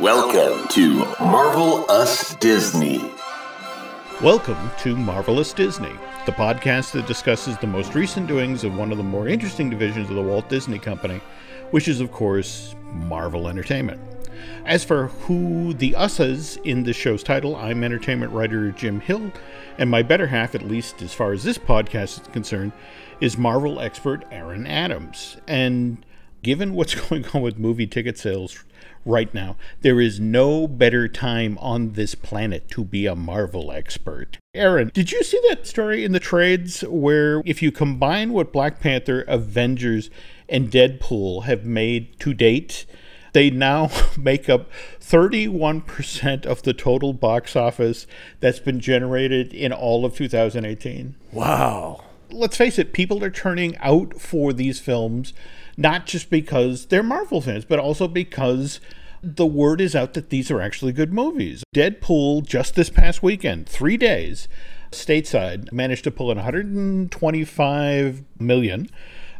Welcome to Marvel Us Disney. Welcome to Marvelous Disney, the podcast that discusses the most recent doings of one of the more interesting divisions of the Walt Disney Company, which is, of course, Marvel Entertainment. As for who the us is in the show's title, I'm entertainment writer Jim Hill, and my better half, at least as far as this podcast is concerned, is Marvel expert Aaron Adams. And given what's going on with movie ticket sales right now. There is no better time on this planet to be a Marvel expert. Aaron, did you see that story in the trades where if you combine what Black Panther, Avengers, and Deadpool have made to date, they now make up 31% of the total box office that's been generated in all of 2018. Wow. Let's face it, people are turning out for these films not just because they're Marvel fans, but also because the word is out that these are actually good movies. Deadpool, just this past weekend, three days, stateside, managed to pull in 125 million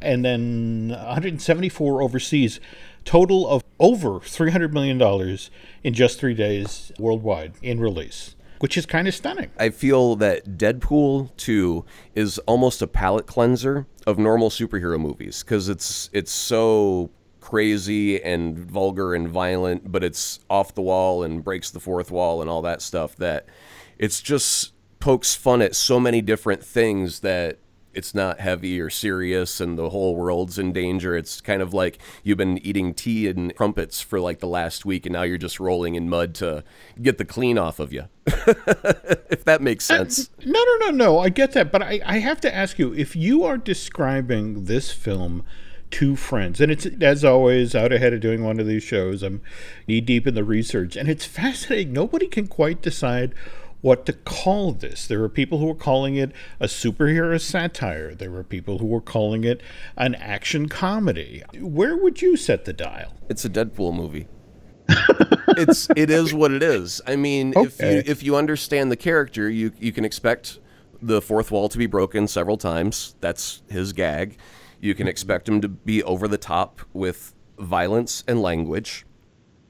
and then 174 overseas. Total of over $300 million in just three days worldwide in release which is kind of stunning. I feel that Deadpool 2 is almost a palate cleanser of normal superhero movies because it's it's so crazy and vulgar and violent, but it's off the wall and breaks the fourth wall and all that stuff that it's just pokes fun at so many different things that it's not heavy or serious and the whole world's in danger. It's kind of like you've been eating tea and crumpets for like the last week and now you're just rolling in mud to get the clean off of you. if that makes uh, sense. Uh, no, no, no, no. I get that. But I, I have to ask you if you are describing this film to friends, and it's as always out ahead of doing one of these shows, I'm knee deep in the research, and it's fascinating. Nobody can quite decide what to call this. There were people who were calling it a superhero satire. There were people who were calling it an action comedy. Where would you set the dial? It's a Deadpool movie. it's it is what it is. I mean, okay. if you if you understand the character, you you can expect the fourth wall to be broken several times. That's his gag. You can expect him to be over the top with violence and language.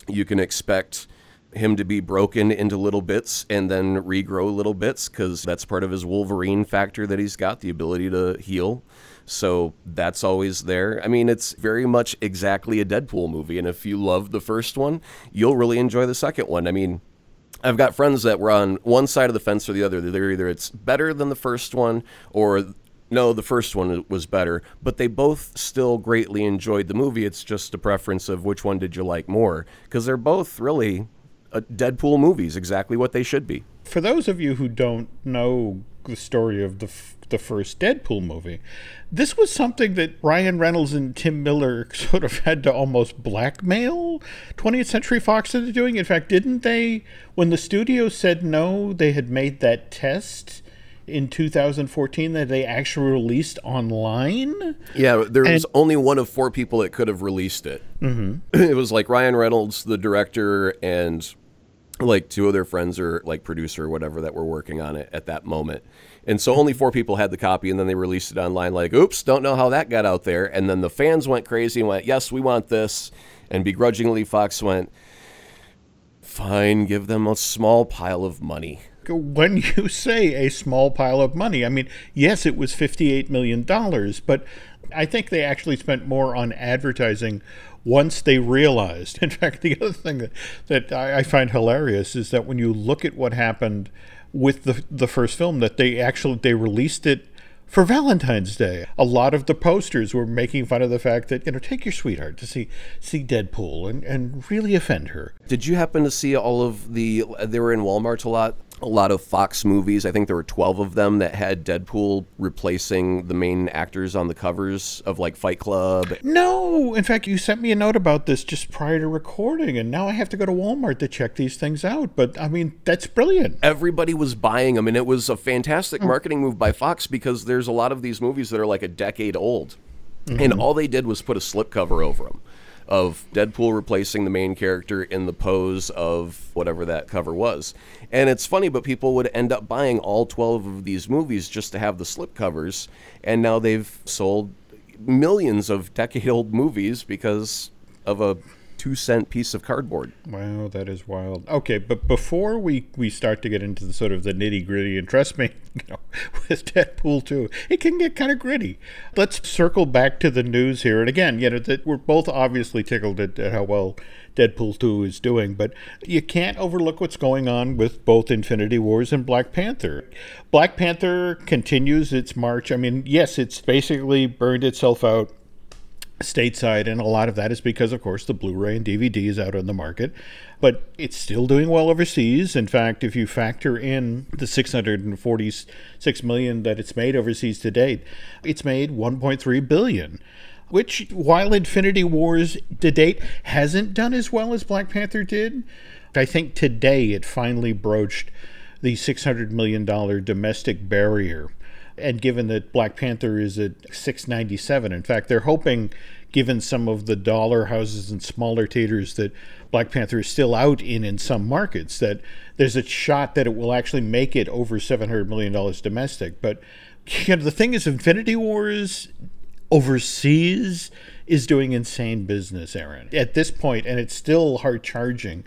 You can expect him to be broken into little bits and then regrow little bits because that's part of his Wolverine factor that he's got the ability to heal. So that's always there. I mean, it's very much exactly a Deadpool movie. And if you love the first one, you'll really enjoy the second one. I mean, I've got friends that were on one side of the fence or the other. They're either it's better than the first one or no, the first one was better, but they both still greatly enjoyed the movie. It's just a preference of which one did you like more because they're both really uh, Deadpool movies, exactly what they should be. For those of you who don't know the story of the f- the first Deadpool movie, this was something that Ryan Reynolds and Tim Miller sort of had to almost blackmail 20th Century Fox into doing. In fact, didn't they, when the studio said no, they had made that test in 2014 that they actually released online. Yeah, there was and, only one of four people that could have released it. Mm-hmm. It was like Ryan Reynolds, the director, and like two other friends or like producer or whatever that were working on it at that moment. And so only four people had the copy, and then they released it online. Like, oops, don't know how that got out there. And then the fans went crazy and went, yes, we want this. And begrudgingly, Fox went, fine, give them a small pile of money when you say a small pile of money, I mean, yes, it was $58 million, but I think they actually spent more on advertising once they realized. In fact, the other thing that, that I find hilarious is that when you look at what happened with the the first film, that they actually they released it for Valentine's Day. A lot of the posters were making fun of the fact that, you know, take your sweetheart to see see Deadpool and, and really offend her. Did you happen to see all of the they were in Walmart a lot? A lot of Fox movies. I think there were 12 of them that had Deadpool replacing the main actors on the covers of like Fight Club. No, in fact, you sent me a note about this just prior to recording, and now I have to go to Walmart to check these things out. But I mean, that's brilliant. Everybody was buying them, and it was a fantastic marketing move by Fox because there's a lot of these movies that are like a decade old. Mm-hmm. And all they did was put a slipcover over them of Deadpool replacing the main character in the pose of whatever that cover was. And it's funny, but people would end up buying all 12 of these movies just to have the slipcovers. And now they've sold millions of decade old movies because of a two cent piece of cardboard. Wow, that is wild. Okay, but before we, we start to get into the sort of the nitty gritty, and trust me, you know, with Deadpool 2, it can get kind of gritty. Let's circle back to the news here. And again, you know, that we're both obviously tickled at, at how well Deadpool 2 is doing, but you can't overlook what's going on with both Infinity Wars and Black Panther. Black Panther continues its march. I mean, yes, it's basically burned itself out stateside, and a lot of that is because, of course, the Blu ray and DVD is out on the market. But it's still doing well overseas. In fact, if you factor in the 646 million that it's made overseas to date, it's made 1.3 billion which, while Infinity Wars to date hasn't done as well as Black Panther did, I think today it finally broached the $600 million domestic barrier. And given that Black Panther is at 697, in fact, they're hoping, given some of the dollar houses and smaller theaters that Black Panther is still out in in some markets, that there's a shot that it will actually make it over $700 million domestic. But you know, the thing is, Infinity Wars overseas is doing insane business, Aaron. At this point, and it's still hard charging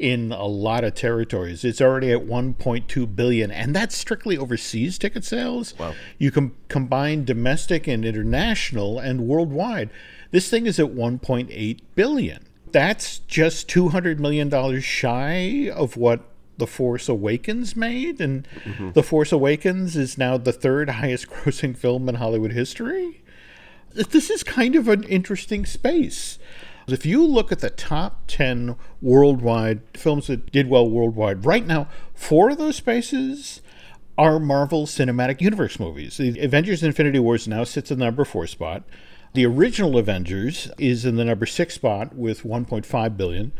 in a lot of territories. It's already at 1.2 billion, and that's strictly overseas ticket sales. Wow. You can combine domestic and international and worldwide. This thing is at 1.8 billion. That's just 200 million dollars shy of what the Force Awakens made, and mm-hmm. The Force Awakens is now the third highest grossing film in Hollywood history this is kind of an interesting space. If you look at the top 10 worldwide films that did well worldwide, right now, four of those spaces are Marvel Cinematic Universe movies. The Avengers Infinity Wars now sits in the number four spot. The original Avengers is in the number six spot with 1.5 billion.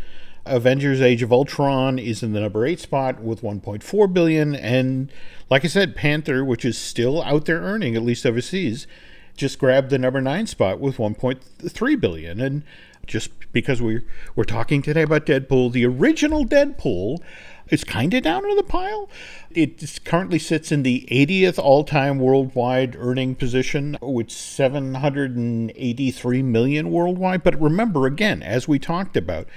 Avengers Age of Ultron is in the number eight spot with 1.4 billion. And like I said, Panther, which is still out there earning, at least overseas, just grabbed the number nine spot with 1.3 billion. And just because we're we're talking today about Deadpool, the original Deadpool is kind of down in the pile. It currently sits in the 80th all-time worldwide earning position, with 783 million worldwide. But remember, again, as we talked about,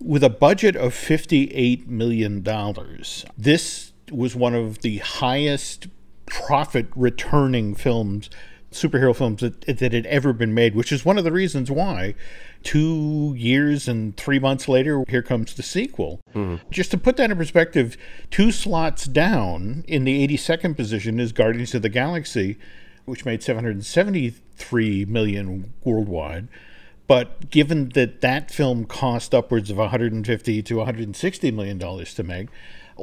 with a budget of 58 million dollars, this was one of the highest profit returning films superhero films that, that had ever been made, which is one of the reasons why two years and three months later, here comes the sequel. Mm-hmm. Just to put that in perspective, two slots down in the 82nd position is Guardians of the Galaxy, which made 773 million worldwide. But given that that film cost upwards of 150 to 160 million dollars to make,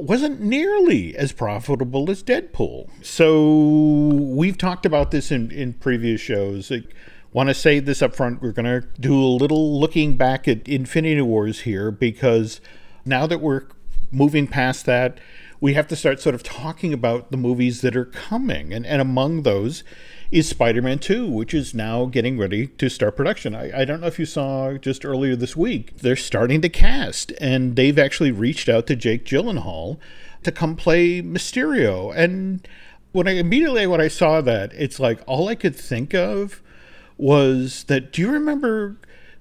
wasn't nearly as profitable as Deadpool. So we've talked about this in, in previous shows. I want to say this up front. We're going to do a little looking back at Infinity Wars here because now that we're moving past that, we have to start sort of talking about the movies that are coming. And, and among those is Spider Man 2, which is now getting ready to start production. I, I don't know if you saw just earlier this week, they're starting to cast, and they've actually reached out to Jake Gyllenhaal to come play Mysterio. And when I immediately when I saw that, it's like all I could think of was that do you remember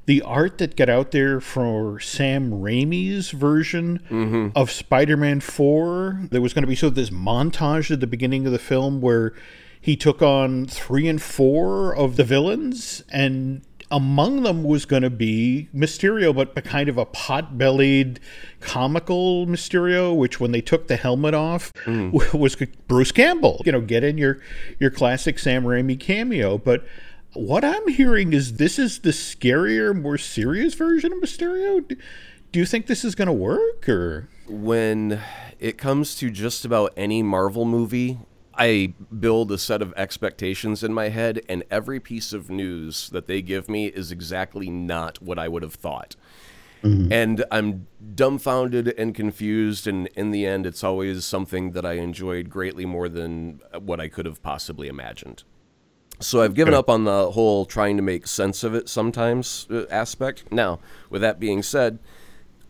the art that got out there for Sam Raimi's version mm-hmm. of Spider-Man 4? There was going to be sort of this montage at the beginning of the film where he took on three and four of the villains, and among them was going to be Mysterio, but kind of a pot bellied comical Mysterio, which when they took the helmet off mm. was Bruce Campbell. You know, get in your, your classic Sam Raimi cameo. But what I'm hearing is this is the scarier, more serious version of Mysterio. Do you think this is going to work or? When it comes to just about any Marvel movie, I build a set of expectations in my head, and every piece of news that they give me is exactly not what I would have thought. Mm-hmm. And I'm dumbfounded and confused. And in the end, it's always something that I enjoyed greatly more than what I could have possibly imagined. So I've given up on the whole trying to make sense of it sometimes uh, aspect. Now, with that being said,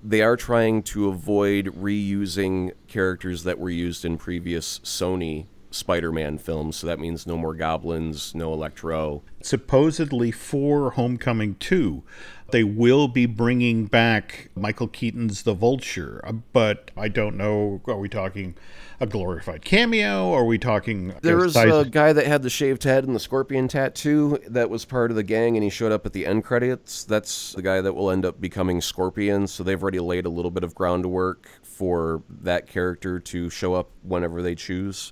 they are trying to avoid reusing characters that were used in previous Sony Spider Man films. So that means no more goblins, no Electro. Supposedly for Homecoming 2, they will be bringing back Michael Keaton's The Vulture, uh, but I don't know. Are we talking a glorified cameo? Are we talking. There was a guy that had the shaved head and the scorpion tattoo that was part of the gang, and he showed up at the end credits. That's the guy that will end up becoming Scorpion. So they've already laid a little bit of groundwork for that character to show up whenever they choose.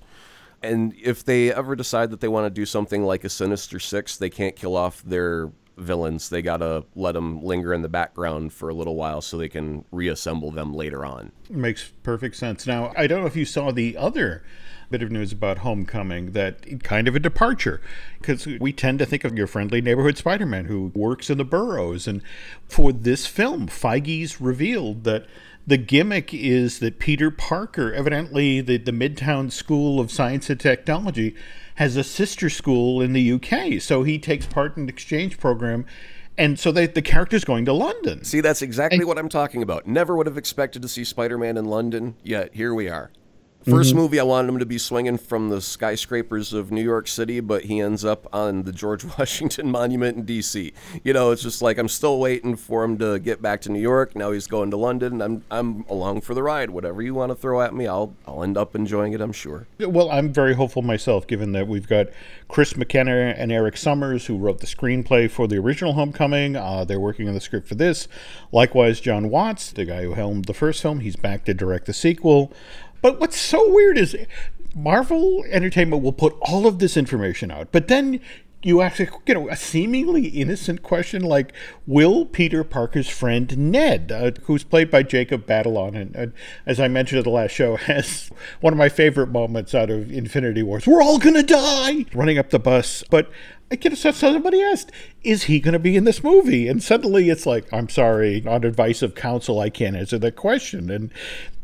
And if they ever decide that they want to do something like a Sinister Six, they can't kill off their villains. They gotta let them linger in the background for a little while so they can reassemble them later on. Makes perfect sense. Now, I don't know if you saw the other bit of news about Homecoming that kind of a departure because we tend to think of your friendly neighborhood Spider-Man who works in the boroughs and for this film Feige's revealed that the gimmick is that Peter Parker evidently the, the Midtown School of Science and Technology has a sister school in the UK. So he takes part in an exchange program. And so they, the character's going to London. See, that's exactly and, what I'm talking about. Never would have expected to see Spider Man in London, yet here we are. 1st mm-hmm. movie, I wanted him to be swinging from the skyscrapers of New York City, but he ends up on the George Washington Monument in D.C. You know, it's just like I'm still waiting for him to get back to New York. Now he's going to London. I'm I'm along for the ride. Whatever you want to throw at me, I'll I'll end up enjoying it. I'm sure. Well, I'm very hopeful myself, given that we've got Chris McKenna and Erik Sommers who wrote the screenplay for the original Homecoming. Uh, they're working on the script for this. Likewise, John Watts, the guy who helmed the first film, he's back to direct the sequel. But what's so weird is Marvel Entertainment will put all of this information out, but then you ask, a, you know, a seemingly innocent question like, will Peter Parker's friend Ned, uh, who's played by Jacob Batalon, and, and, as I mentioned at the last show, has one of my favorite moments out of Infinity Wars. We're all gonna die, running up the bus. But I get so somebody asked, is he going to be in this movie? And suddenly it's like, I'm sorry, on advice of counsel, I can't answer that question. And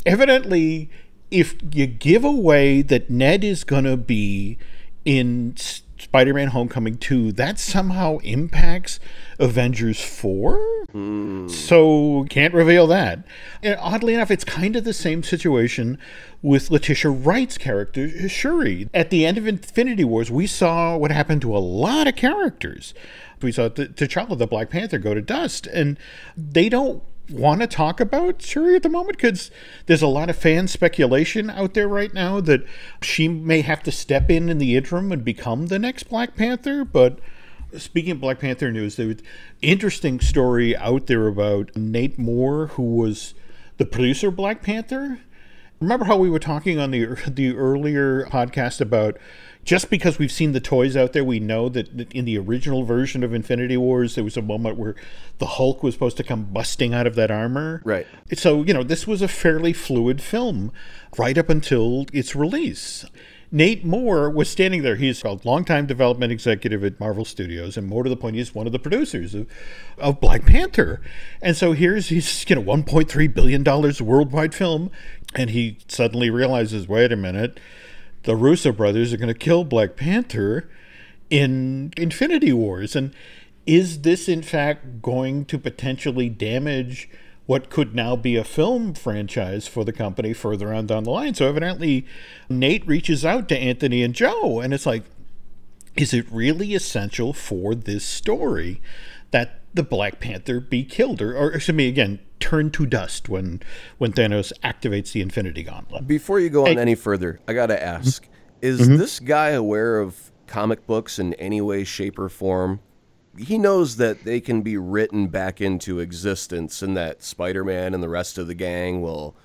evidently, if you give away that Ned is going to be in Spider Man Homecoming 2, that somehow impacts Avengers 4? Mm. So can't reveal that. And oddly enough, it's kind of the same situation with Letitia Wright's character, Shuri. At the end of Infinity Wars, we saw what happened to a lot of characters. We saw T'Challa, the Black Panther, go to dust, and they don't want to talk about Shuri at the moment because there's a lot of fan speculation out there right now that she may have to step in in the interim and become the next Black Panther. But speaking of Black Panther news, there was interesting story out there about Nate Moore, who was the producer of Black Panther. Remember how we were talking on the the earlier podcast about just because we've seen the toys out there, we know that in the original version of Infinity Wars, there was a moment where the Hulk was supposed to come busting out of that armor. Right. So, you know, this was a fairly fluid film right up until its release. Nate Moore was standing there. He's a longtime development executive at Marvel Studios, and more to the point, he's one of the producers of, of Black Panther. And so here's his, you know, $1.3 billion worldwide film, and he suddenly realizes, wait a minute, the Russo brothers are going to kill Black Panther in Infinity Wars. And is this, in fact, going to potentially damage what could now be a film franchise for the company further on down the line? So, evidently, Nate reaches out to Anthony and Joe, and it's like, is it really essential for this story that the Black Panther be killed, or, or excuse me, again, turn to dust when when Thanos activates the Infinity Gauntlet. Before you go on any further, I gotta ask: mm-hmm. Is mm-hmm. this guy aware of comic books in any way, shape, or form? He knows that they can be written back into existence, and that Spider-Man and the rest of the gang will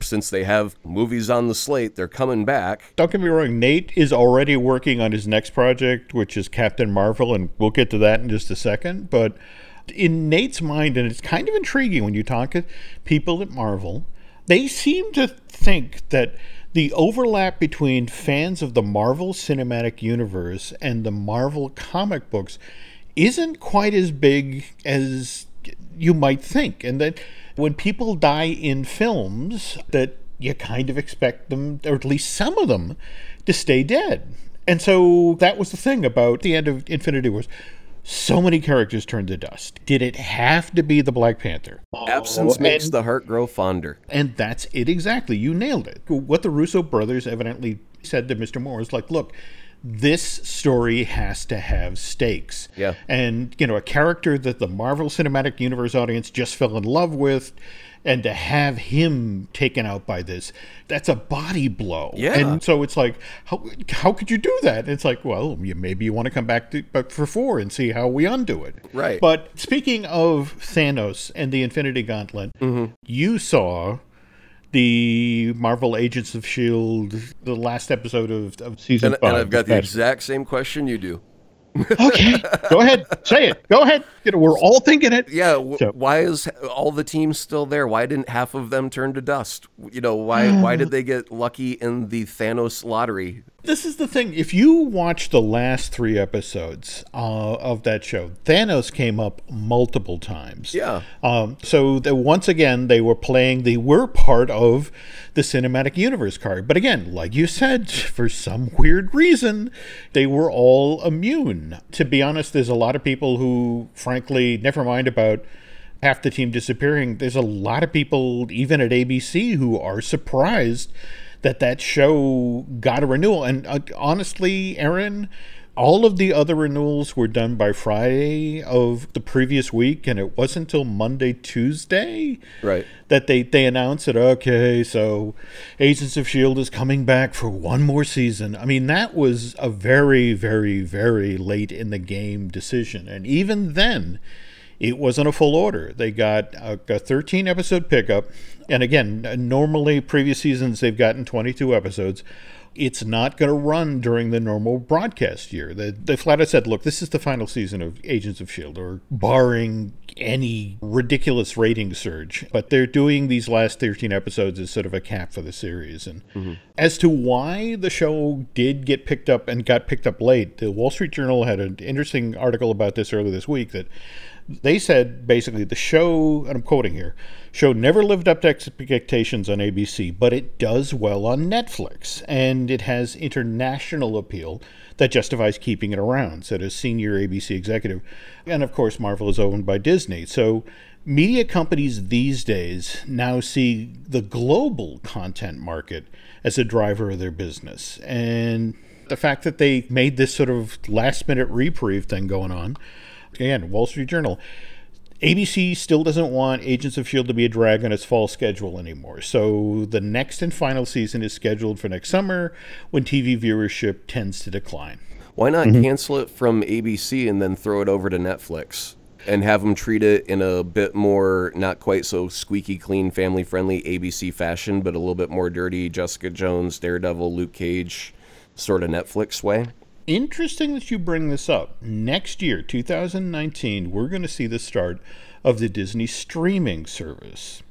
since they have movies on the slate, they're coming back. Don't get me wrong, Nate is already working on his next project, which is Captain Marvel, and we'll get to that in just a second. But in Nate's mind, and it's kind of intriguing when you talk to people at Marvel, they seem to think that the overlap between fans of the Marvel Cinematic Universe and the Marvel comic books isn't quite as big as you might think, and that when people die in films, that you kind of expect them, or at least some of them, to stay dead. And so that was the thing about the end of Infinity Wars. So many characters turned to dust. Did it have to be the Black Panther? Oh, Absence makes and, the heart grow fonder. And that's it exactly. You nailed it. What the Russo brothers evidently said to Mr. Moore, "Is like, look." This story has to have stakes. Yeah. And, you know, a character that the Marvel Cinematic Universe audience just fell in love with, and to have him taken out by this that's a body blow yeah and so it's like how, how could you do that it's like well you, maybe you want to come back to but for four and see how we undo it right but speaking of thanos and the infinity gauntlet mm-hmm. you saw the Marvel Agents of S.H.I.E.L.D., the last episode of, of season and, five. And I've got the exact same question you do okay, go ahead, say it. Go ahead. You know, we're all thinking it. Yeah. W- so. Why is all the teams still there? Why didn't half of them turn to dust? You know, why why uh. did they get lucky in the Thanos lottery? This is the thing. If you watch the last three episodes uh, of that show, Thanos came up multiple times. Yeah. Um, so the, once again, they were playing. They were part of the cinematic universe card. But again, like you said, for some weird reason, they were all immune. To be honest, there's a lot of people who, frankly, never mind about half the team disappearing. There's a lot of people, even at ABC, who are surprised that that show got a renewal. And uh, honestly, Aaron, all of the other renewals were done by Friday of the previous week, and it wasn't until Monday, Tuesday, right, that they they announced that okay, so Agents of Shield is coming back for one more season. I mean, that was a very, very, very late in the game decision, and even then, it wasn't a full order. They got a, a 13 episode pickup, and again, normally previous seasons they've gotten 22 episodes it's not going to run during the normal broadcast year. They, they flat out said, look, this is the final season of Agents of S.H.I.E.L.D., or barring any ridiculous rating surge. But they're doing these last 13 episodes as sort of a cap for the series. And mm-hmm. as to why the show did get picked up and got picked up late, the Wall Street Journal had an interesting article about this earlier this week that they said basically the show, and I'm quoting here, show never lived up to expectations on ABC, but it does well on Netflix, and it has international appeal that justifies keeping it around, said a senior ABC executive. And of course, Marvel is owned by Disney. So media companies these days now see the global content market as a driver of their business. And the fact that they made this sort of last minute reprieve thing going on again, Wall Street Journal. ABC still doesn't want Agents of S.H.I.E.L.D. to be a drag on its fall schedule anymore. So the next and final season is scheduled for next summer when TV viewership tends to decline. Why not mm-hmm. cancel it from ABC and then throw it over to Netflix? And have them treat it in a bit more, not quite so squeaky clean, family friendly ABC fashion, but a little bit more dirty Jessica Jones, Daredevil, Luke Cage sort of Netflix way? Interesting that you bring this up. Next year, 2019, we're going to see the start of the Disney streaming service.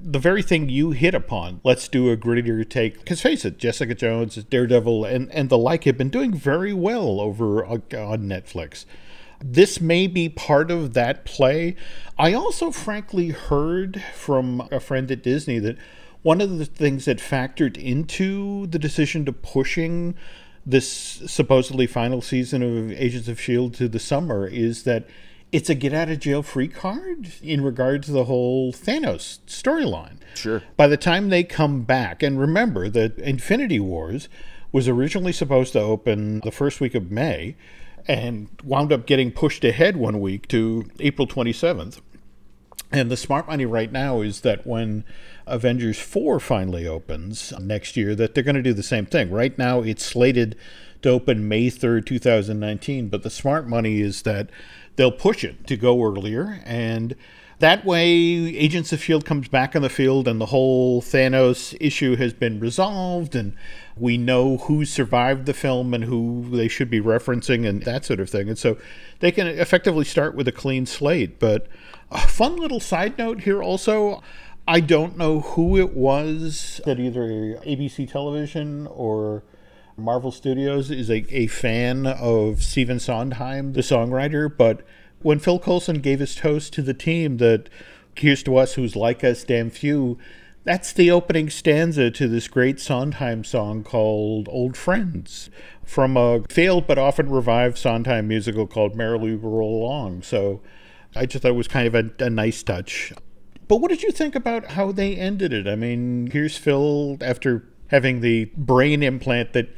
The very thing you hit upon, let's do a grittier take. Because face it, Jessica Jones, Daredevil, and, and the like have been doing very well over uh, on Netflix. This may be part of that play. I also, frankly, heard from a friend at Disney that one of the things that factored into the decision to pushing this supposedly final season of Agents of S.H.I.E.L.D. to the summer is that it's a get out of jail free card in regard to the whole Thanos storyline. Sure. By the time they come back, and remember that Infinity Wars was originally supposed to open the first week of May and wound up getting pushed ahead one week to April 27th. And the smart money right now is that when Avengers 4 finally opens next year, that they're going to do the same thing. Right now, it's slated to open May 3rd, 2019, but the smart money is that they'll push it to go earlier. And that way, Agents of S.H.I.E.L.D. comes back on the field and the whole Thanos issue has been resolved. And we know who survived the film and who they should be referencing and that sort of thing. And so they can effectively start with a clean slate. But a fun little side note here also. I don't know who it was that either ABC Television or Marvel Studios is a, a fan of Stephen Sondheim, the songwriter, but when Phil Coulson gave his toast to the team that here's to us who's like us, damn few, that's the opening stanza to this great Sondheim song called Old Friends from a failed but often revived Sondheim musical called Merrily Roll Along. So I just thought it was kind of a, a nice touch. But what did you think about how they ended it? I mean, here's Phil after having the brain implant that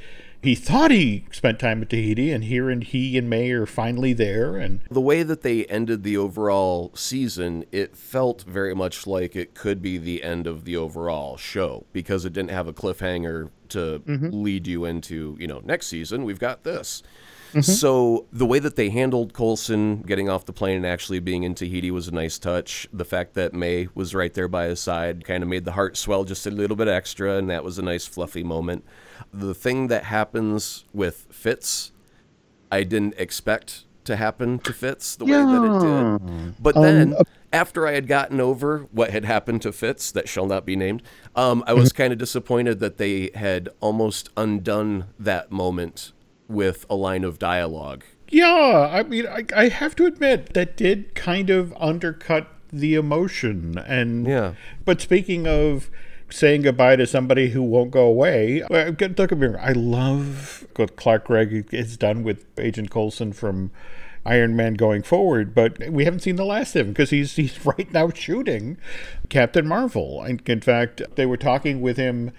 he thought he spent time at Tahiti, and here and he and May are finally there. And the way that they ended the overall season, it felt very much like it could be the end of the overall show because it didn't have a cliffhanger to mm-hmm. lead you into, you know, next season we've got this. Mm-hmm. So the way that they handled Coulson getting off the plane and actually being in Tahiti was a nice touch. The fact that May was right there by his side kind of made the heart swell just a little bit extra, and that was a nice fluffy moment. The thing that happens with Fitz, I didn't expect to happen to Fitz the yeah. way that it did. But um, then, uh, after I had gotten over what had happened to Fitz, that shall not be named, um, I was mm-hmm. kind of disappointed that they had almost undone that moment with a line of dialogue. Yeah, I mean, I, I have to admit that did kind of undercut the emotion. And yeah, but speaking of saying goodbye to somebody who won't go away. Uh, look at me. I love what Clark Gregg has done with Agent Coulson from Iron Man going forward, but we haven't seen the last of him because he's he's right now shooting Captain Marvel. And in fact, they were talking with him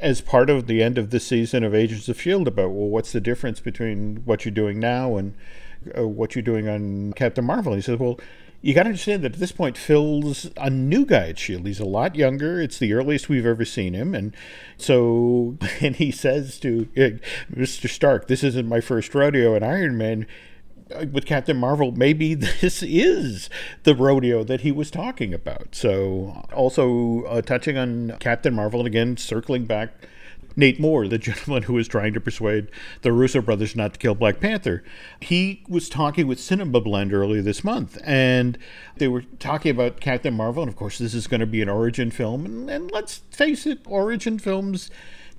as part of the end of the season of Agents of Shield about well, what's the difference between what you're doing now and uh, what you're doing on Captain Marvel? And he says, well you got to understand that at this point, Phil's a new guy at Shield. He's a lot younger. It's the earliest we've ever seen him, and so and he says to uh, Mr. Stark, "This isn't my first rodeo." in Iron Man with Captain Marvel, maybe this is the rodeo that he was talking about. So, also uh, touching on Captain Marvel, and again, circling back Nate Moore, the gentleman who was trying to persuade the Russo brothers not to kill Black Panther. He was talking with Cinema Blend earlier this month, and they were talking about Captain Marvel. And of course, this is going to be an origin film. And, and let's face it, origin films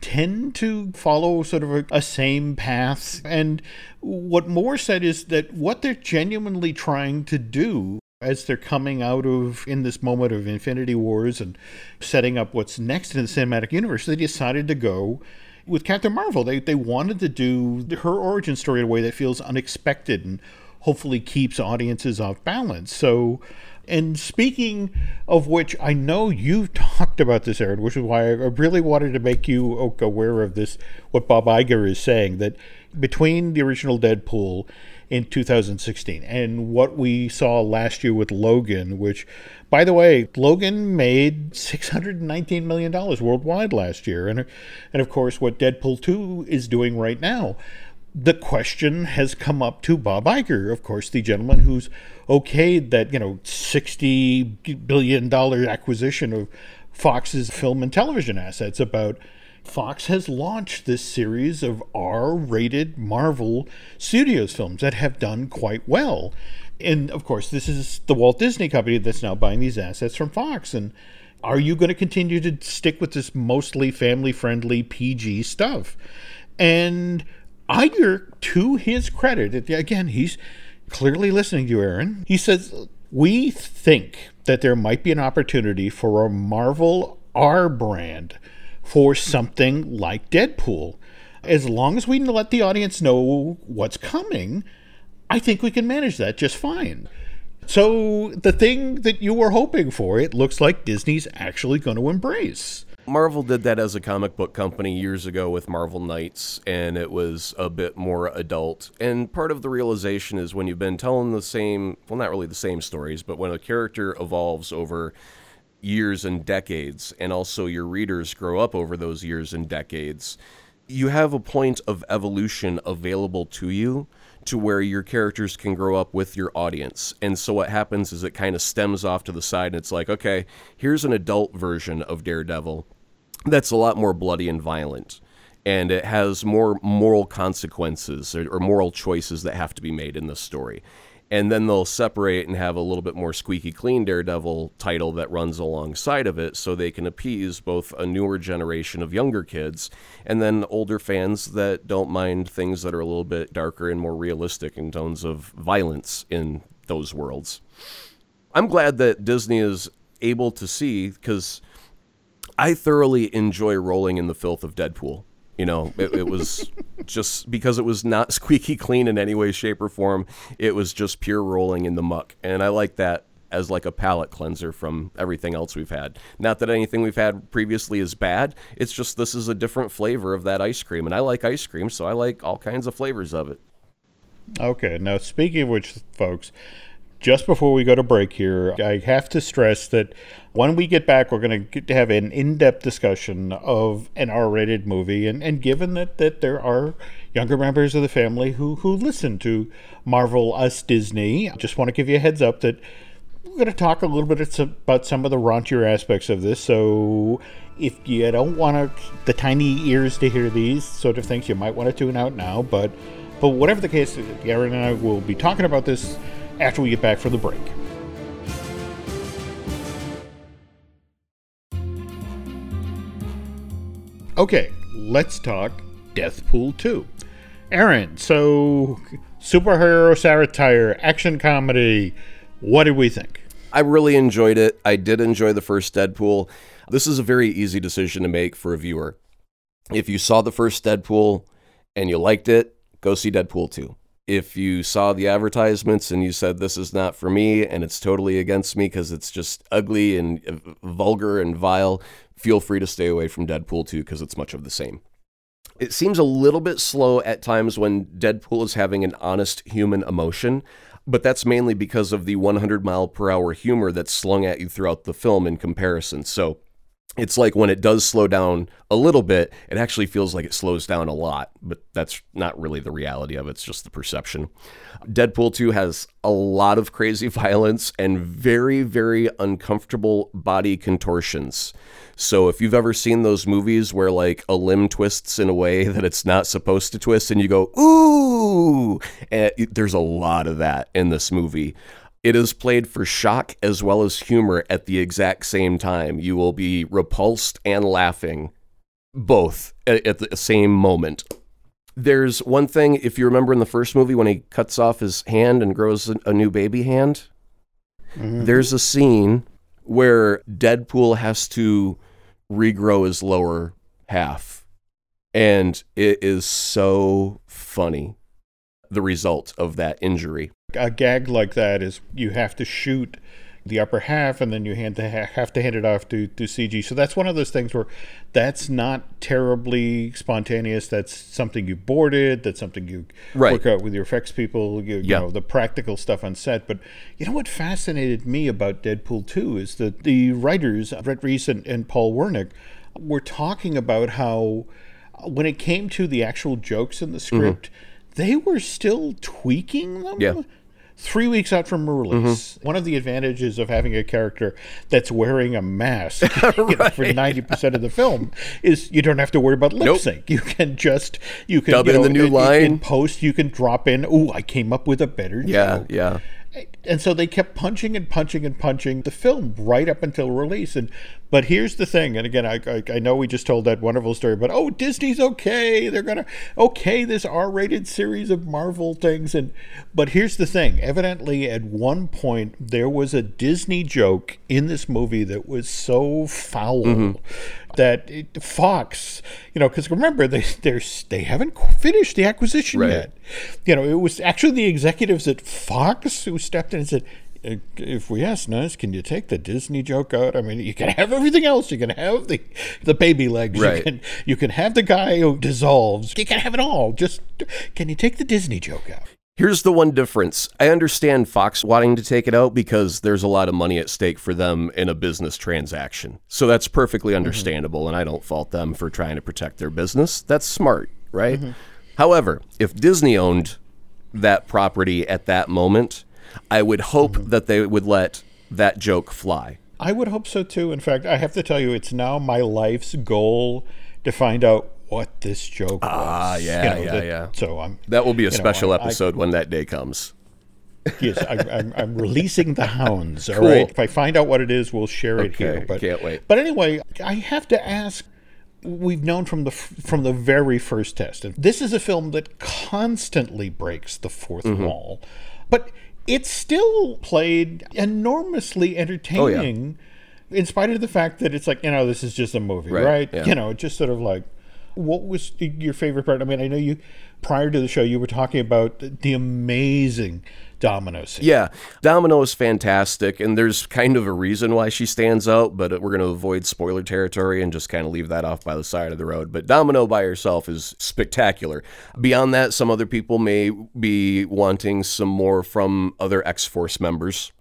tend to follow sort of a, a, same path. And what Moore said is that what they're genuinely trying to do as they're coming out of in this moment of Infinity Wars and setting up what's next in the cinematic universe, they decided to go with Captain Marvel. They they wanted to do her origin story in a way that feels unexpected and hopefully keeps audiences off balance. So and speaking of which, I know you've talked about this, Aaron, which is why I really wanted to make you aware of this, what Bob Iger is saying, that between the original Deadpool in 2016. And what we saw last year with Logan, which, by the way, Logan made $619 million worldwide last year. And, and of course, what Deadpool 2 is doing right now. The question has come up to Bob Iger, of course, the gentleman who's okayed that, you know, $60 billion acquisition of Fox's film and television assets about Fox has launched this series of R rated Marvel Studios films that have done quite well. And of course, this is the Walt Disney Company that's now buying these assets from Fox. And are you going to continue to stick with this mostly family friendly PG stuff? And Iger, to his credit, again, he's clearly listening to you, Aaron. He says, We think that there might be an opportunity for a Marvel R brand for something like Deadpool. As long as we let the audience know what's coming, I think we can manage that just fine. So, the thing that you were hoping for, it looks like Disney's actually going to embrace. Marvel did that as a comic book company years ago with Marvel Knights, and it was a bit more adult. And part of the realization is when you've been telling the same, well, not really the same stories, but when a character evolves over years and decades, and also your readers grow up over those years and decades, you have a point of evolution available to you to where your characters can grow up with your audience. And so what happens is it kind of stems off to the side and it's like, okay, here's an adult version of Daredevil that's a lot more bloody and violent. And it has more moral consequences or, or moral choices that have to be made in the story and then they'll separate and have a little bit more squeaky clean Daredevil title that runs alongside of it so they can appease both a newer generation of younger kids and then older fans that don't mind things that are a little bit darker and more realistic in tones of violence in those worlds. I'm glad that Disney is able to see because I thoroughly enjoy rolling in the filth of Deadpool. You know, it, it was just because it was not squeaky clean in any way, shape, or form. It was just pure rolling in the muck, and I like that as like a palate cleanser from everything else we've had. Not that anything we've had previously is bad. It's just this is a different flavor of that ice cream, and I like ice cream, so I like all kinds of flavors of it. Okay, now speaking of which, folks, just before we go to break here, I have to stress that when we get back, we're going to have an in depth discussion of an R rated movie. And, and given that, that there are younger members of the family who, who listen to Marvel Us Disney, I just want to give you a heads up that we're going to talk a little bit about some of the raunchier aspects of this. So if you don't want to, the tiny ears to hear these sort of things, you might want to tune out now. But, but whatever the case, Aaron and I will be talking about this after we get back from the break. Okay, let's talk Deadpool 2. Aaron, so superhero satire, action comedy, what did we think? I really enjoyed it. I did enjoy the first Deadpool. This is a very easy decision to make for a viewer. If you saw the first Deadpool and you liked it, go see Deadpool 2 if you saw the advertisements and you said this is not for me and it's totally against me because it's just ugly and vulgar and vile, feel free to stay away from Deadpool 2 because it's much of the same. It seems a little bit slow at times when Deadpool is having an honest human emotion, but that's mainly because of the 100 mile per hour humor that's slung at you throughout the film in comparison. So it's like when it does slow down a little bit, it actually feels like it slows down a lot, but that's not really the reality of it. It's just the perception. Deadpool 2 has a lot of crazy violence and very, very uncomfortable body contortions. So if you've ever seen those movies where like a limb twists in a way that it's not supposed to twist and you go, ooh, there's a lot of that in this movie. It is played for shock as well as humor at the exact same time. You will be repulsed and laughing both at, the same moment. There's one thing, if you remember in the first movie when he cuts off his hand and grows a, new baby hand, mm-hmm. there's a scene where Deadpool has to regrow his lower half. And it is so funny, the result of that injury a gag like that is you have to shoot the upper half and then you hand to have to hand it off to, to CG. So that's one of those things where that's not terribly spontaneous. That's something you boarded. That's something you right. work out with your effects people. You, you know the practical stuff on set. But you know what fascinated me about Deadpool 2 is that the writers Rhett Reese and, and Paul Wernick were talking about how when it came to the actual jokes in the script. Mm-hmm they were still tweaking them. Yeah three weeks out from release. Mm-hmm. One of the advantages of having a character that's wearing a mask right. know, for ninety percent of the film is you don't have to worry about lip nope. sync. You can just you can dub you know, in the new in, line in post. You can drop in. Oh, I came up with a better yeah, joke. Yeah, and so they kept punching and punching and punching the film right up until release. And but here's the thing, and again, I, I, I know we just told that wonderful story, but oh, Disney's okay. They're gonna okay this R-rated series of Marvel things. And but here's the thing. Evidently, at one point there was a Disney joke in this movie that was so foul. Mm-hmm that it, Fox, you know, because remember they they they haven't finished the acquisition right. yet. You know, it was actually the executives at Fox who stepped in and said, uh, if we ask nice, can you take the Disney joke out? I mean, you can have everything else. You can have the the baby legs. Right. You can you can have the guy who dissolves. You can have it all. Just can you take the Disney joke out? Here's the one difference. I understand Fox wanting to take it out because there's a lot of money at stake for them in a business transaction. So that's perfectly mm-hmm. understandable, mm-hmm. and I don't fault them for trying to protect their business. That's smart, right? Mm-hmm. However, if Disney owned that property at that moment, I would hope mm-hmm. that they would let that joke fly. I would hope so too. In fact, I have to tell you, it's now my life's goal to find out what this joke was. Ah, yeah, you know, yeah, that, yeah. So I'm. That will be a special know, episode I, when that day comes. yes, I, I'm, I'm, releasing the hounds. All cool. right. If I find out what it is, we'll share it okay, here. But can't wait. But anyway, I have to ask. We've known from the from the very first test, and this is a film that constantly breaks the 4th mm-hmm. wall, but it's still played enormously entertaining. Oh, yeah. In spite of the fact that it's like, you know, this is just a movie, right? right? Yeah. You know, just sort of like, what was your favorite part? I mean, I know you prior to the show you were talking about the amazing Domino scene. Yeah, Domino is fantastic, and there's kind of a reason why she stands out, but we're going to avoid spoiler territory and just kind of leave that off by the side of the road. But Domino by herself is spectacular. Beyond that, some other people may be wanting some more from other X Force members.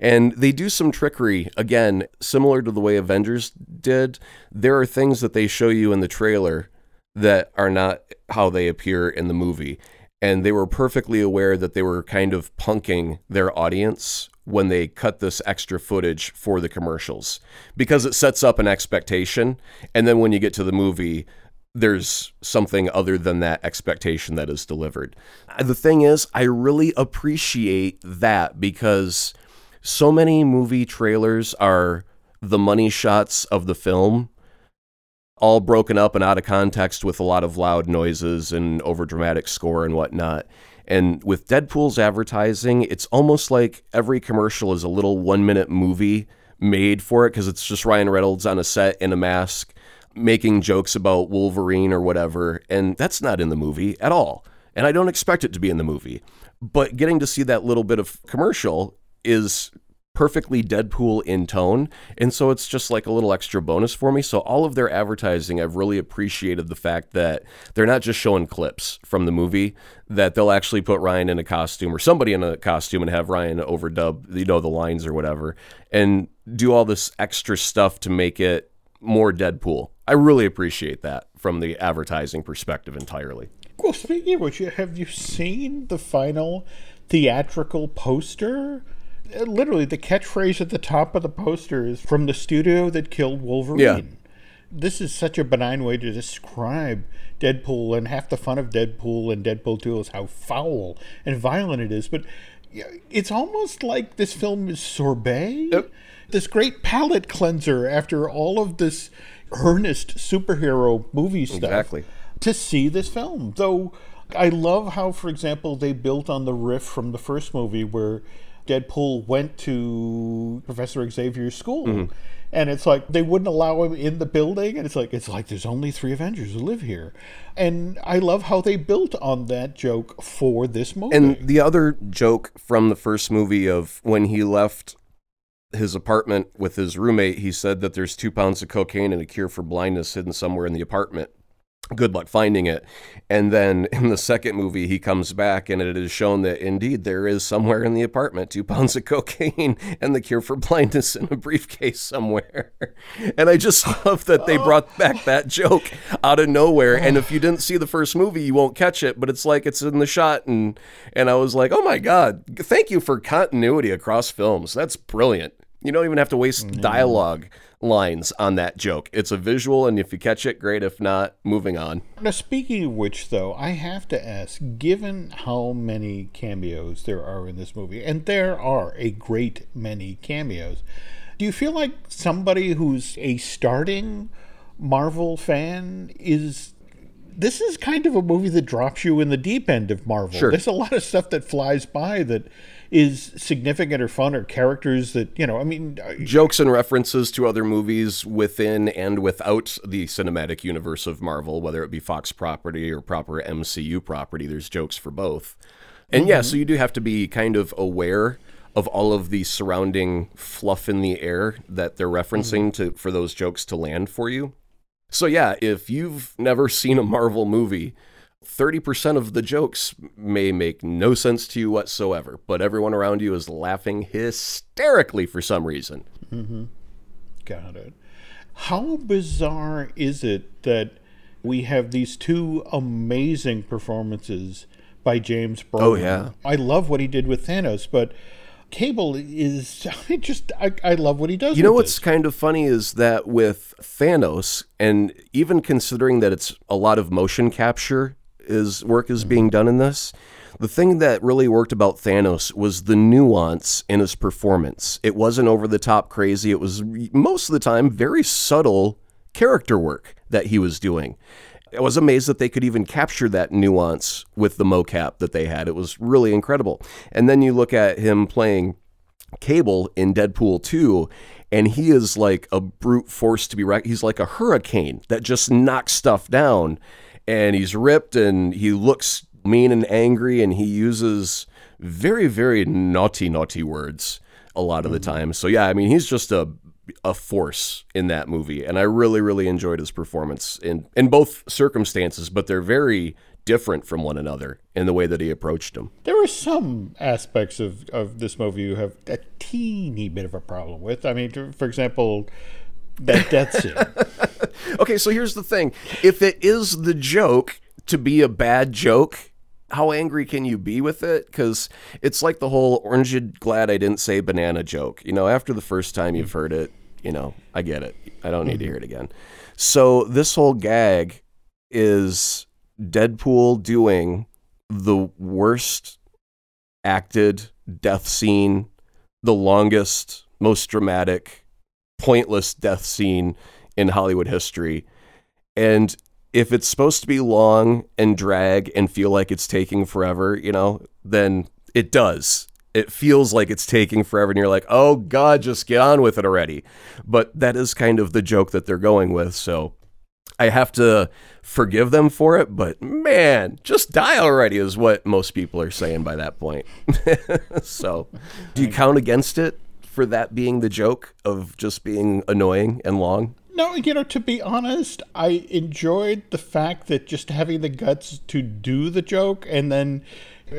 And they do some trickery, again, similar to the way Avengers did. There are things that they show you in the trailer that are not how they appear in the movie and they were perfectly aware that they were kind of punking their audience when they cut this extra footage for the commercials because it sets up an expectation and then when you get to the movie there's something other than that expectation that is delivered. The thing is, I really appreciate that because so many movie trailers are the money shots of the film all broken up and out of context with a lot of loud noises and overdramatic score and whatnot. And with Deadpool's advertising, it's almost like every commercial is a little one minute movie made for it because it's just Ryan Reynolds on a set in a mask making jokes about Wolverine or whatever. And that's not in the movie at all. And I don't expect it to be in the movie. But getting to see that little bit of commercial is perfectly Deadpool in tone. And so it's just like a little extra bonus for me. So all of their advertising, I've really appreciated the fact that they're not just showing clips from the movie, that they'll actually put Ryan in a costume or somebody in a costume and have Ryan overdub, you know, the lines or whatever, and do all this extra stuff to make it more Deadpool. I really appreciate that from the advertising perspective entirely. Well, speaking of which, have you seen the final theatrical poster? Literally the catchphrase at the top of the poster is from the studio that killed Wolverine. Yeah. This is such a benign way to describe Deadpool, and half the fun of Deadpool and Deadpool 2 is how foul and violent it is. But it's almost like this film is sorbet, yep. this great palate cleanser after all of this earnest superhero movie stuff. Exactly. To see this film. Though I love how, for example, they built on the riff from the first movie where Deadpool went to Professor Xavier's school. Mm-hmm. And it's like they wouldn't allow him in the building, and it's like it's like there's only three Avengers who live here, and I love how they built on that joke for this movie. And the other joke from the first movie of when he left his apartment with his roommate, he said that there's two pounds of cocaine and a cure for blindness hidden somewhere in the apartment good luck finding it. And then in the second movie, he comes back and it is shown that indeed there is somewhere in the apartment two pounds of cocaine and the cure for blindness in a briefcase somewhere. And I just love that they brought back that joke out of nowhere. And if you didn't see the first movie, you won't catch it, but it's like it's in the shot. And, and I was like, oh my God, thank you for continuity across films. That's brilliant. You don't even have to waste mm. dialogue lines on that joke. It's a visual, and if you catch it, great. If not, moving on. Now, speaking of which, though, I have to ask given how many cameos there are in this movie, and there are a great many cameos, do you feel like somebody who's a starting Marvel fan is this is kind of a movie that drops you in the deep end of Marvel. Sure. There's a lot of stuff that flies by that is significant or fun or characters that you know i mean jokes and references to other movies within and without the cinematic universe of marvel whether it be fox property or proper mcu property there's jokes for both and mm-hmm. yeah so you do have to be kind of aware of all of the surrounding fluff in the air that they're referencing mm-hmm. to for those jokes to land for you so yeah if you've never seen a marvel movie 30% of the jokes may make no sense to you whatsoever, but everyone around you is laughing hysterically for some reason. Mm-hmm. Got it. How bizarre is it that we have these two amazing performances by James Brolin? Oh, yeah. I love what he did with Thanos, but Cable is I just I, I love what he does. You know what's this. kind of funny is that with Thanos, and even considering that it's a lot of motion capture is work is being done in this. The thing that really worked about Thanos was the nuance in his performance. It wasn't over the top crazy. It was most of the time very subtle character work that he was doing. I was amazed that they could even capture that nuance with the mocap that they had. It was really incredible. And then you look at him playing Cable in Deadpool 2, and he is like a brute force to be right. He's like a hurricane that just knocks stuff down and he's ripped and he looks mean and angry and he uses very, very naughty, naughty words a lot of the mm-hmm. time. So yeah, I mean, he's just a a force in that movie, and I really, really enjoyed his performance in in both circumstances. But they're very different from one another in the way that he approached them. There are some aspects of, of this movie you have a teeny bit of a problem with. I mean, for example, that death scene. okay, so here's the thing: if it is the joke to be a bad joke, how angry can you be with it? Because it's like the whole "orange glad I didn't say banana" joke. You know, after the first time you've heard it, you know, I get it. I don't need mm-hmm. to hear it again. So this whole gag is Deadpool doing the worst acted death scene, the longest, most dramatic, pointless death scene in Hollywood history. And if it's supposed to be long and drag and feel like it's taking forever, you know, then it does. It feels like it's taking forever, and you're like, oh God, just get on with it already. But that is kind of the joke that they're going with. So I have to forgive them for it, but man, just die already is what most people are saying by that point. so, do you count against it for that being the joke of just being annoying and long? No, you know, to be honest, I enjoyed the fact that just having the guts to do the joke and then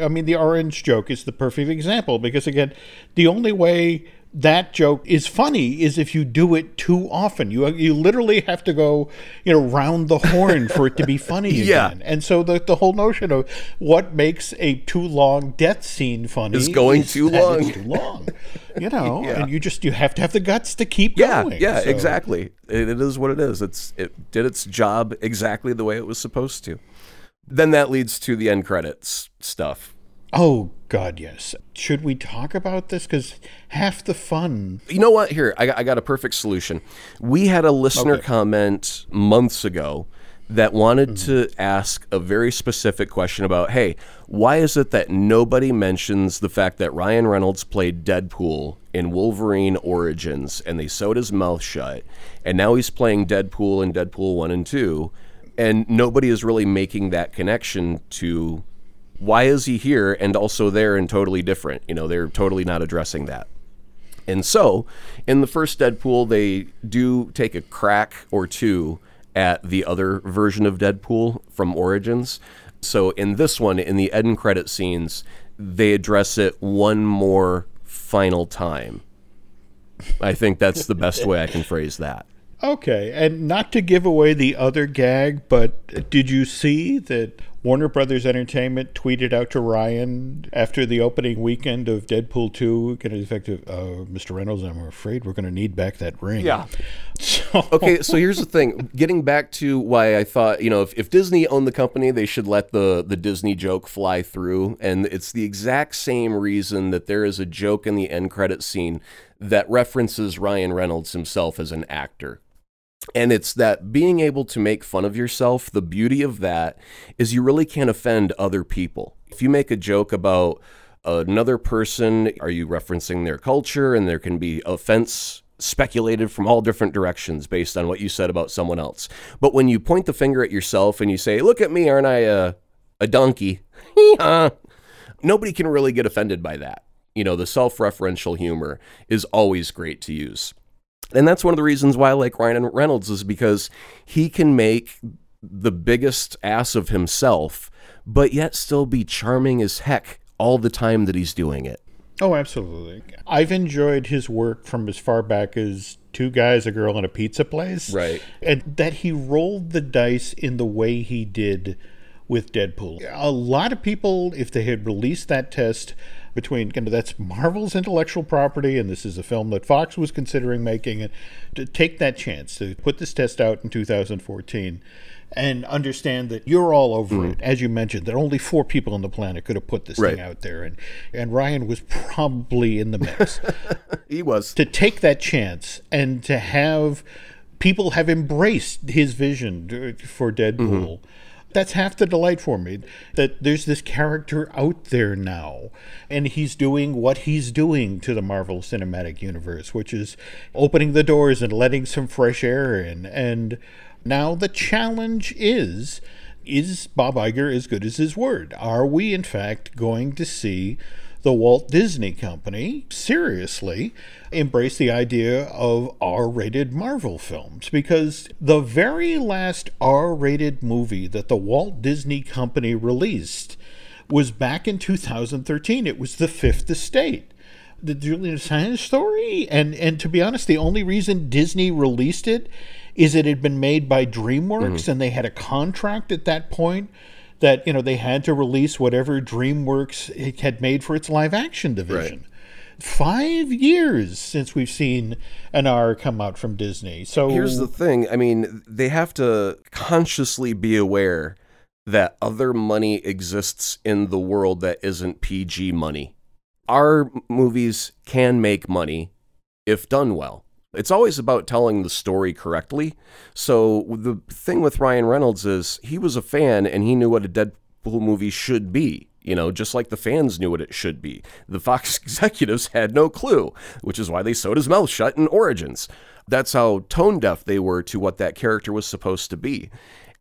I mean the orange joke is the perfect example because again, the only way that joke is funny is if you do it too often. You you literally have to go, you know, round the horn for it to be funny yeah. again. And so the the whole notion of what makes a too long death scene funny is going is too long. too long. You know, yeah. and you just you have to have the guts to keep yeah, going. Yeah, so. exactly. It, it is what it is. It's it did its job exactly the way it was supposed to. Then that leads to the end credits stuff Oh God, yes. Should we talk about this? Because half the fun. You know what? Here, I got, I got a perfect solution. We had a listener okay. comment months ago that wanted mm-hmm. to ask a very specific question about, hey, why is it that nobody mentions the fact that Ryan Reynolds played Deadpool in Wolverine Origins and they sewed his mouth shut, and now he's playing Deadpool in Deadpool 1 and 2, and nobody is really making that connection to why is he here and also there and totally different? You know, they're totally not addressing that. And so, in the first Deadpool, they do take a crack or two at the other version of Deadpool from Origins. So, in this one, in the end credit scenes, they address it one more final time. I think that's the best way I can phrase that. Okay, and not to give away the other gag, but did you see that Warner Brothers Entertainment tweeted out to Ryan after the opening weekend of Deadpool 2, kind of effective, uh, Mr. Reynolds, I'm afraid we're going to need back that ring. Yeah. So. Okay, so here's the thing. Getting back to why I thought, you know, if, if Disney owned the company, they should let the, the Disney joke fly through. And it's the exact same reason that there is a joke in the end credit scene that references Ryan Reynolds himself as an actor. And it's that being able to make fun of yourself, the beauty of that is you really can't offend other people. If you make a joke about another person, are you referencing their culture? And there can be offense speculated from all different directions based on what you said about someone else. But when you point the finger at yourself and you say, Look at me, aren't I a, a donkey? Nobody can really get offended by that. You know, the self referential humor is always great to use. And that's one of the reasons why I like Ryan Reynolds is because he can make the biggest ass of himself, but yet still be charming as heck all the time that he's doing it. Oh, absolutely. I've enjoyed his work from as far back as Two Guys, a Girl, and a Pizza Place. Right. And that he rolled the dice in the way he did with Deadpool. A lot of people, if they had released that test, between you know, that's Marvel's intellectual property, and this is a film that Fox was considering making. And to take that chance to put this test out in 2014 and understand that you're all over mm. it. As you mentioned, that only four people on the planet could have put this right. thing out there, and and Ryan was probably in the mix. he was to take that chance and to have people have embraced his vision for Deadpool. Mm-hmm that's half the delight for me that there's this character out there now and he's doing what he's doing to the Marvel Cinematic Universe, which is opening the doors and letting some fresh air in. And now the challenge is is Bob Iger as good as his word? Are we, in fact, going to see the Walt Disney Company seriously embraced the idea of R rated Marvel films because the very last R rated movie that the Walt Disney Company released was back in 2013. It was The Fifth Estate. The Julian Assange story, and and to be honest, the only reason Disney released it is it had been made by DreamWorks, mm-hmm. and they had a contract at that point that you know they had to release whatever DreamWorks had made for its live action division. Right. Five years since we've seen an R come out from Disney. So here's the thing. I mean, they have to consciously be aware that other money exists in the world that isn't PG money. Our movies can make money if done well. It's always about telling the story correctly. So the thing with Ryan Reynolds is he was a fan and he knew what a Deadpool movie should be. You know, just like the fans knew what it should be. The Fox executives had no clue, which is why they sewed his mouth shut in Origins. That's how tone deaf they were to what that character was supposed to be.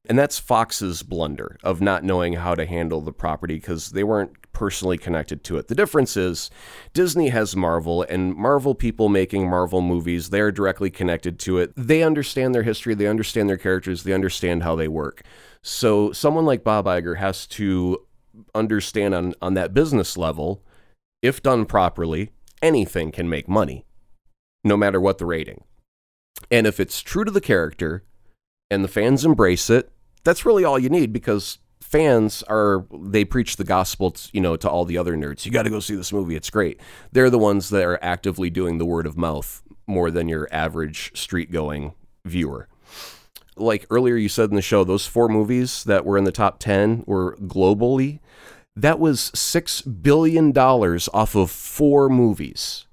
And that's Fox's blunder of not knowing how to handle the property because they weren't personally connected to it. The difference is Disney has Marvel, and Marvel people making Marvel movies, they're directly connected to it. They understand their history, they understand their characters, they understand how they work. So someone like Bob Iger has to understand on, on that business level, if done properly, anything can make money, no matter what the rating. And if it's true to the character and the fans embrace it, that's really all you need because fans are they preach the gospel to, you know to all the other nerds. You got to go see this movie it's great. They're the ones that are actively doing the word of mouth more than your average street going viewer. Like earlier you said in the show those four movies that were in the top 10 were globally that was 6 billion dollars off of four movies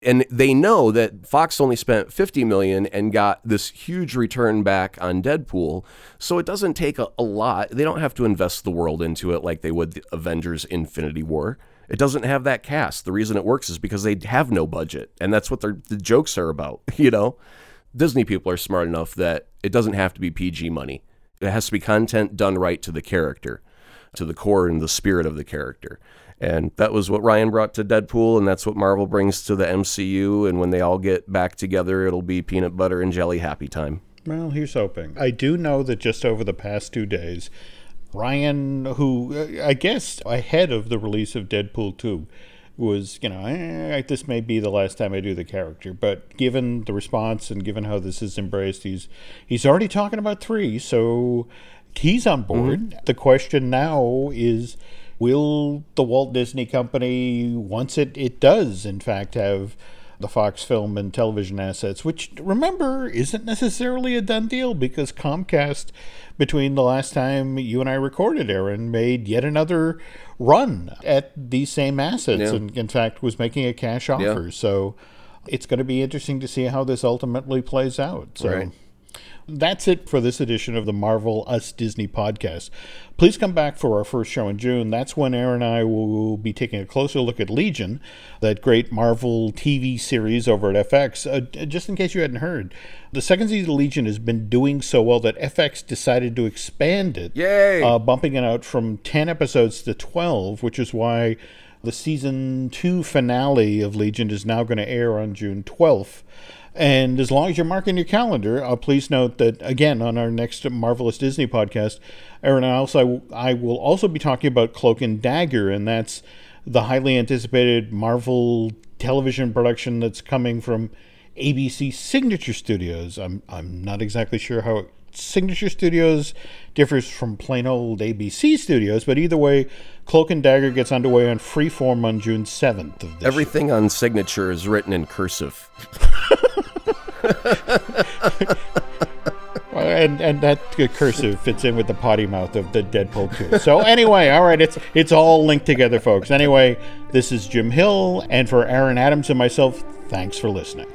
and they know that Fox only spent 50 million and got this huge return back on Deadpool. So it doesn't take a, a, lot. They don't have to invest the world into it like they would the Avengers Infinity War. It doesn't have that cast. The reason it works is because they have no budget, and that's what the jokes are about, you know? Disney people are smart enough that it doesn't have to be PG money. It has to be content done right to the character, to the core and the spirit of the character. And that was what Ryan brought to Deadpool, and that's what Marvel brings to the MCU. And when they all get back together, it'll be peanut butter and jelly happy time. Well, here's hoping. I do know that just over the past two days, Ryan, who I guess ahead of the release of Deadpool 2, was, you know, eh, this may be the last time I do the character, but given the response and given how this is embraced, he's he's already talking about three, so he's on board. Mm-hmm. The question now is will the Walt Disney Company, once it, it does, in fact, have the Fox film and television assets, which remember isn't necessarily a done deal because Comcast, between the last time you and I recorded, Aaron, made yet another run at these same assets yeah. and, in fact, was making a cash offer. Yeah. So it's going to be interesting to see how this ultimately plays out. So. Right. That's it for this edition of the Marvelous Disney podcast. Please come back for our first show in June. That's when Aaron and I will be taking a closer look at Legion, that great Marvel TV series over at FX. Uh, just in case you hadn't heard, the second season of Legion has been doing so well that FX decided to expand it, Yay! Uh, bumping it out from 10 episodes to 12, which is why the season two finale of Legion is now going to air on June 12th. And as long as you're marking your calendar, uh, please note that again on our next Marvelous Disney podcast, Aaron and I also I will also be talking about Cloak and Dagger, and that's the highly anticipated Marvel television production that's coming from ABC Signature Studios. I'm I'm not exactly sure how Signature Studios differs from plain old ABC Studios, but either way, Cloak and Dagger gets underway on Freeform on June 7th. of Everything year. on Signature is written in cursive. and and that cursive fits in with the potty mouth of the Deadpool 2. So anyway, all right, it's it's all linked together, folks. Anyway, this is Jim Hill, and for Aaron Adams and myself, thanks for listening.